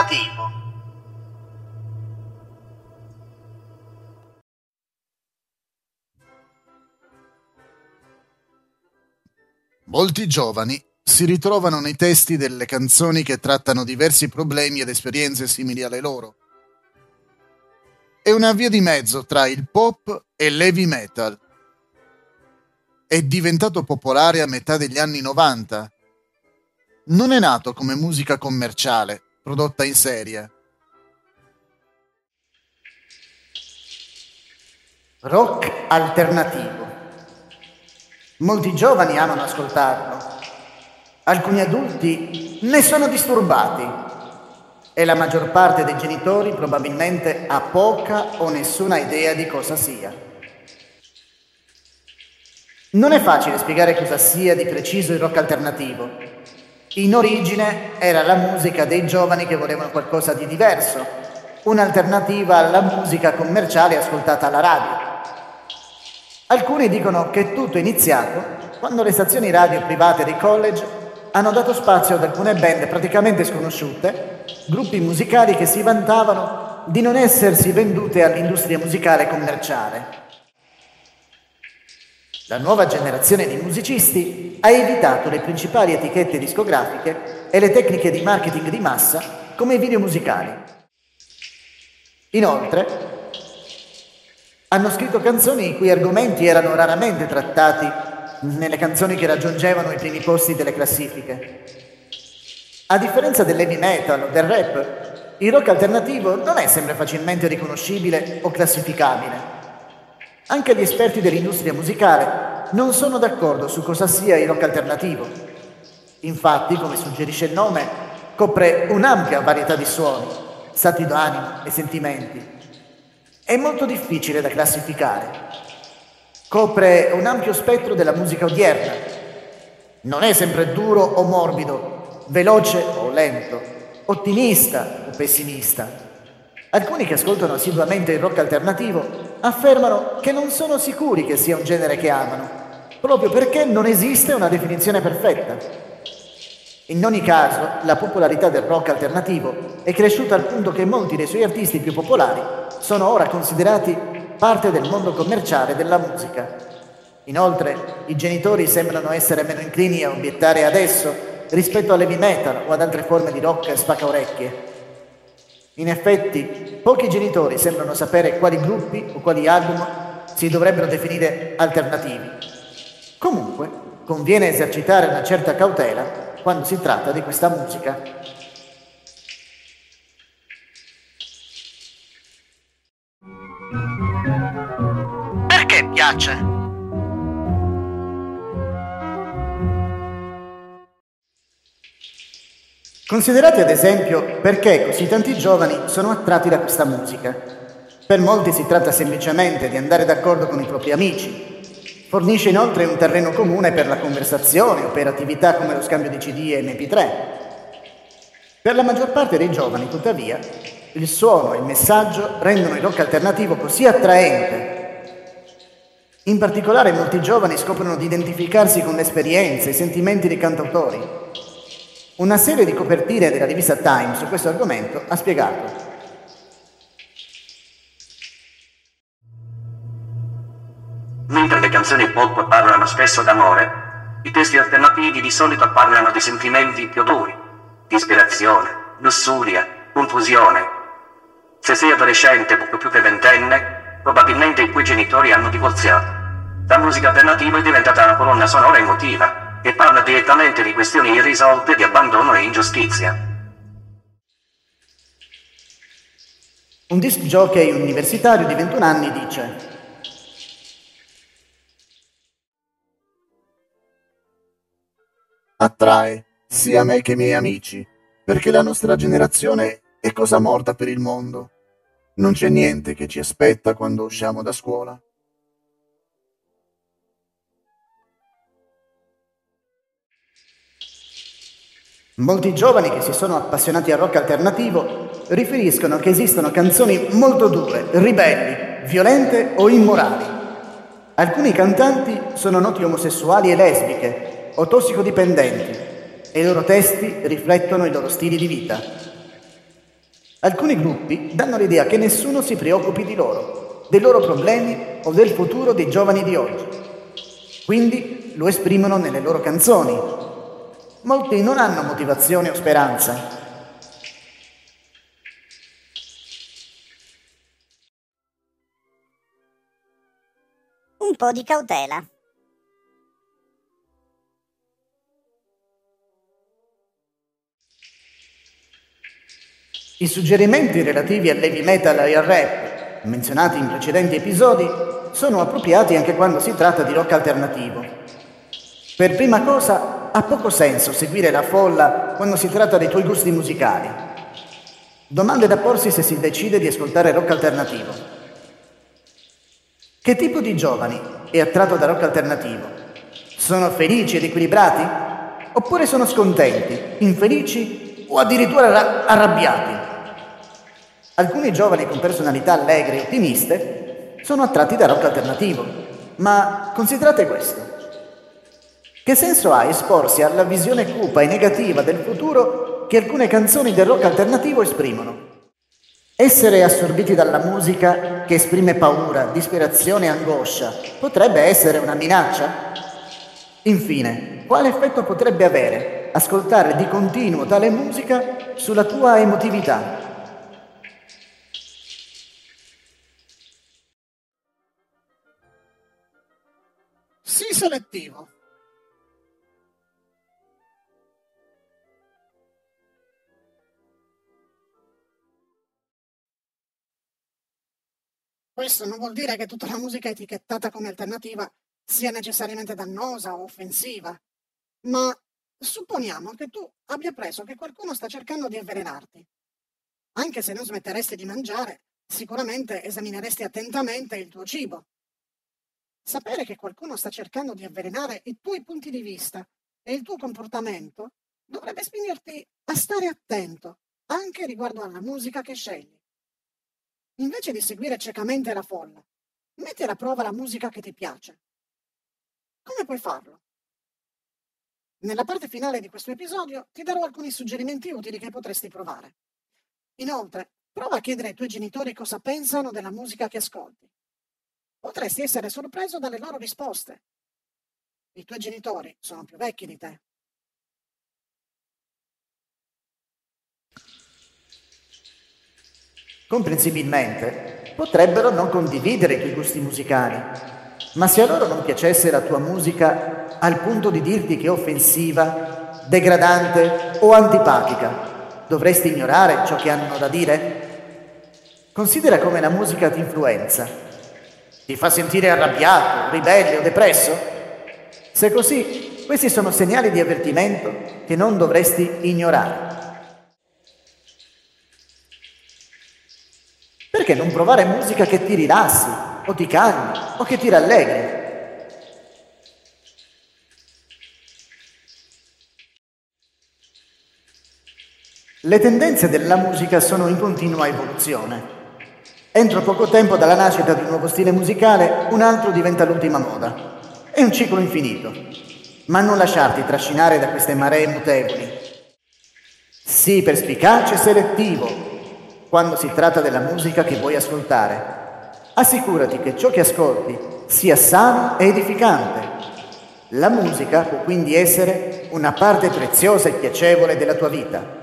alternativo. Molti giovani si ritrovano nei testi delle canzoni che trattano diversi problemi ed esperienze simili alle loro. È una via di mezzo tra il pop e l'heavy metal. È diventato popolare a metà degli anni 90. Non è nato come musica commerciale, prodotta in serie. Rock alternativo. Molti giovani amano ascoltarlo. Alcuni adulti ne sono disturbati e la maggior parte dei genitori probabilmente ha poca o nessuna idea di cosa sia. Non è facile spiegare cosa sia di preciso il rock alternativo. In origine era la musica dei giovani che volevano qualcosa di diverso, un'alternativa alla musica commerciale ascoltata alla radio. Alcuni dicono che tutto è iniziato quando le stazioni radio private dei college hanno dato spazio ad alcune band praticamente sconosciute, gruppi musicali che si vantavano di non essersi vendute all'industria musicale commerciale. La nuova generazione di musicisti ha evitato le principali etichette discografiche e le tecniche di marketing di massa come i video musicali. Inoltre, hanno scritto canzoni i cui argomenti erano raramente trattati nelle canzoni che raggiungevano i primi posti delle classifiche. A differenza dell'heavy metal o del rap, il rock alternativo non è sempre facilmente riconoscibile o classificabile. Anche gli esperti dell'industria musicale non sono d'accordo su cosa sia il rock alternativo. Infatti, come suggerisce il nome, copre un'ampia varietà di suoni, stati d'animo e sentimenti è molto difficile da classificare. Copre un ampio spettro della musica odierna. Non è sempre duro o morbido, veloce o lento, ottimista o pessimista. Alcuni che ascoltano assiduamente il rock alternativo affermano che non sono sicuri che sia un genere che amano, proprio perché non esiste una definizione perfetta. In ogni caso, la popolarità del rock alternativo è cresciuta al punto che molti dei suoi artisti più popolari sono ora considerati parte del mondo commerciale della musica. Inoltre, i genitori sembrano essere meno inclini a obiettare adesso rispetto all'heavy metal o ad altre forme di rock spaccaorecchie. In effetti, pochi genitori sembrano sapere quali gruppi o quali album si dovrebbero definire alternativi. Comunque, conviene esercitare una certa cautela quando si tratta di questa musica. piace. Considerate ad esempio perché così tanti giovani sono attratti da questa musica. Per molti si tratta semplicemente di andare d'accordo con i propri amici. Fornisce inoltre un terreno comune per la conversazione o per attività come lo scambio di CD e MP3. Per la maggior parte dei giovani, tuttavia, il suono e il messaggio rendono il rock alternativo così attraente in particolare molti giovani scoprono di identificarsi con le esperienze e i sentimenti dei cantautori. Una serie di copertine della rivista Time su questo argomento ha spiegato. Mentre le canzoni pop parlano spesso d'amore, i testi alternativi di solito parlano di sentimenti più duri, disperazione, lussuria, confusione. Se sei adolescente o più che ventenne, probabilmente i cui genitori hanno divorziato. La musica alternativa è diventata una colonna sonora emotiva, e parla direttamente di questioni irrisolte di abbandono e ingiustizia. Un disc jockey universitario di 21 anni dice Attrae sia me che i miei amici, perché la nostra generazione è cosa morta per il mondo. Non c'è niente che ci aspetta quando usciamo da scuola. Molti giovani che si sono appassionati al rock alternativo riferiscono che esistono canzoni molto dure, ribelli, violente o immorali. Alcuni cantanti sono noti omosessuali e lesbiche o tossicodipendenti e i loro testi riflettono i loro stili di vita. Alcuni gruppi danno l'idea che nessuno si preoccupi di loro, dei loro problemi o del futuro dei giovani di oggi. Quindi lo esprimono nelle loro canzoni. Molti non hanno motivazione o speranza. Un po' di cautela. I suggerimenti relativi all'heavy metal e al rap, menzionati in precedenti episodi, sono appropriati anche quando si tratta di rock alternativo. Per prima cosa, ha poco senso seguire la folla quando si tratta dei tuoi gusti musicali. Domande da porsi se si decide di ascoltare rock alternativo. Che tipo di giovani è attratto da rock alternativo? Sono felici ed equilibrati? Oppure sono scontenti, infelici o addirittura arrabbiati? Alcuni giovani con personalità allegre e ottimiste sono attratti da rock alternativo, ma considerate questo. Che senso ha esporsi alla visione cupa e negativa del futuro che alcune canzoni del rock alternativo esprimono? Essere assorbiti dalla musica che esprime paura, disperazione e angoscia potrebbe essere una minaccia? Infine, quale effetto potrebbe avere ascoltare di continuo tale musica sulla tua emotività? selettivo. Questo non vuol dire che tutta la musica etichettata come alternativa sia necessariamente dannosa o offensiva, ma supponiamo che tu abbia preso che qualcuno sta cercando di avvelenarti. Anche se non smetteresti di mangiare, sicuramente esamineresti attentamente il tuo cibo Sapere che qualcuno sta cercando di avvelenare i tuoi punti di vista e il tuo comportamento dovrebbe spingerti a stare attento anche riguardo alla musica che scegli. Invece di seguire ciecamente la folla, metti alla prova la musica che ti piace. Come puoi farlo? Nella parte finale di questo episodio ti darò alcuni suggerimenti utili che potresti provare. Inoltre, prova a chiedere ai tuoi genitori cosa pensano della musica che ascolti. Potresti essere sorpreso dalle loro risposte. I tuoi genitori sono più vecchi di te. Comprensibilmente, potrebbero non condividere i tuoi gusti musicali, ma se a loro non piacesse la tua musica al punto di dirti che è offensiva, degradante o antipatica, dovresti ignorare ciò che hanno da dire? Considera come la musica ti influenza ti fa sentire arrabbiato, ribelle o depresso? Se così, questi sono segnali di avvertimento che non dovresti ignorare. Perché non provare musica che ti rilassi, o ti calmi, o che ti rallegri? Le tendenze della musica sono in continua evoluzione. Entro poco tempo dalla nascita di un nuovo stile musicale, un altro diventa l'ultima moda. È un ciclo infinito. Ma non lasciarti trascinare da queste maree mutevoli. Sii perspicace e selettivo quando si tratta della musica che vuoi ascoltare. Assicurati che ciò che ascolti sia sano e edificante. La musica può quindi essere una parte preziosa e piacevole della tua vita.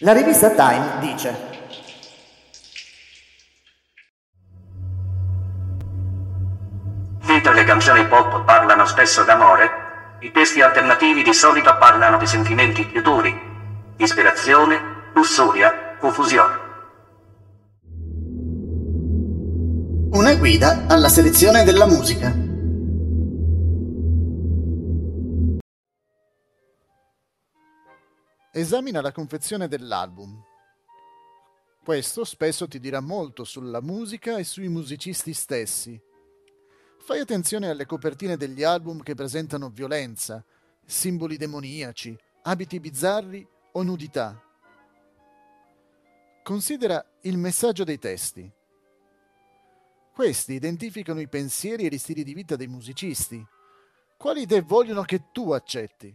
La rivista Time dice Mentre le canzoni pop parlano spesso d'amore, i testi alternativi di solito parlano di sentimenti più duri, disperazione, lussuria, confusione. Una guida alla selezione della musica. Esamina la confezione dell'album. Questo spesso ti dirà molto sulla musica e sui musicisti stessi Fai attenzione alle copertine degli album che presentano violenza, simboli demoniaci, abiti bizzarri o nudità. Considera il messaggio dei testi. Questi identificano i pensieri e gli stili di vita dei musicisti. Quali idee vogliono che tu accetti?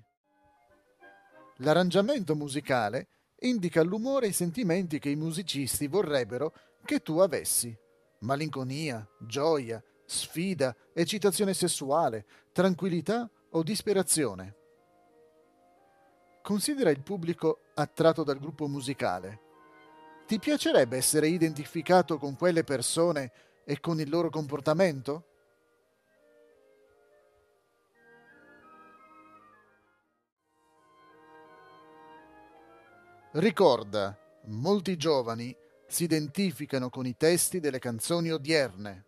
L'arrangiamento musicale indica l'umore e i sentimenti che i musicisti vorrebbero che tu avessi. Malinconia, gioia, sfida, eccitazione sessuale, tranquillità o disperazione. Considera il pubblico attratto dal gruppo musicale. Ti piacerebbe essere identificato con quelle persone e con il loro comportamento? Ricorda, molti giovani si identificano con i testi delle canzoni odierne.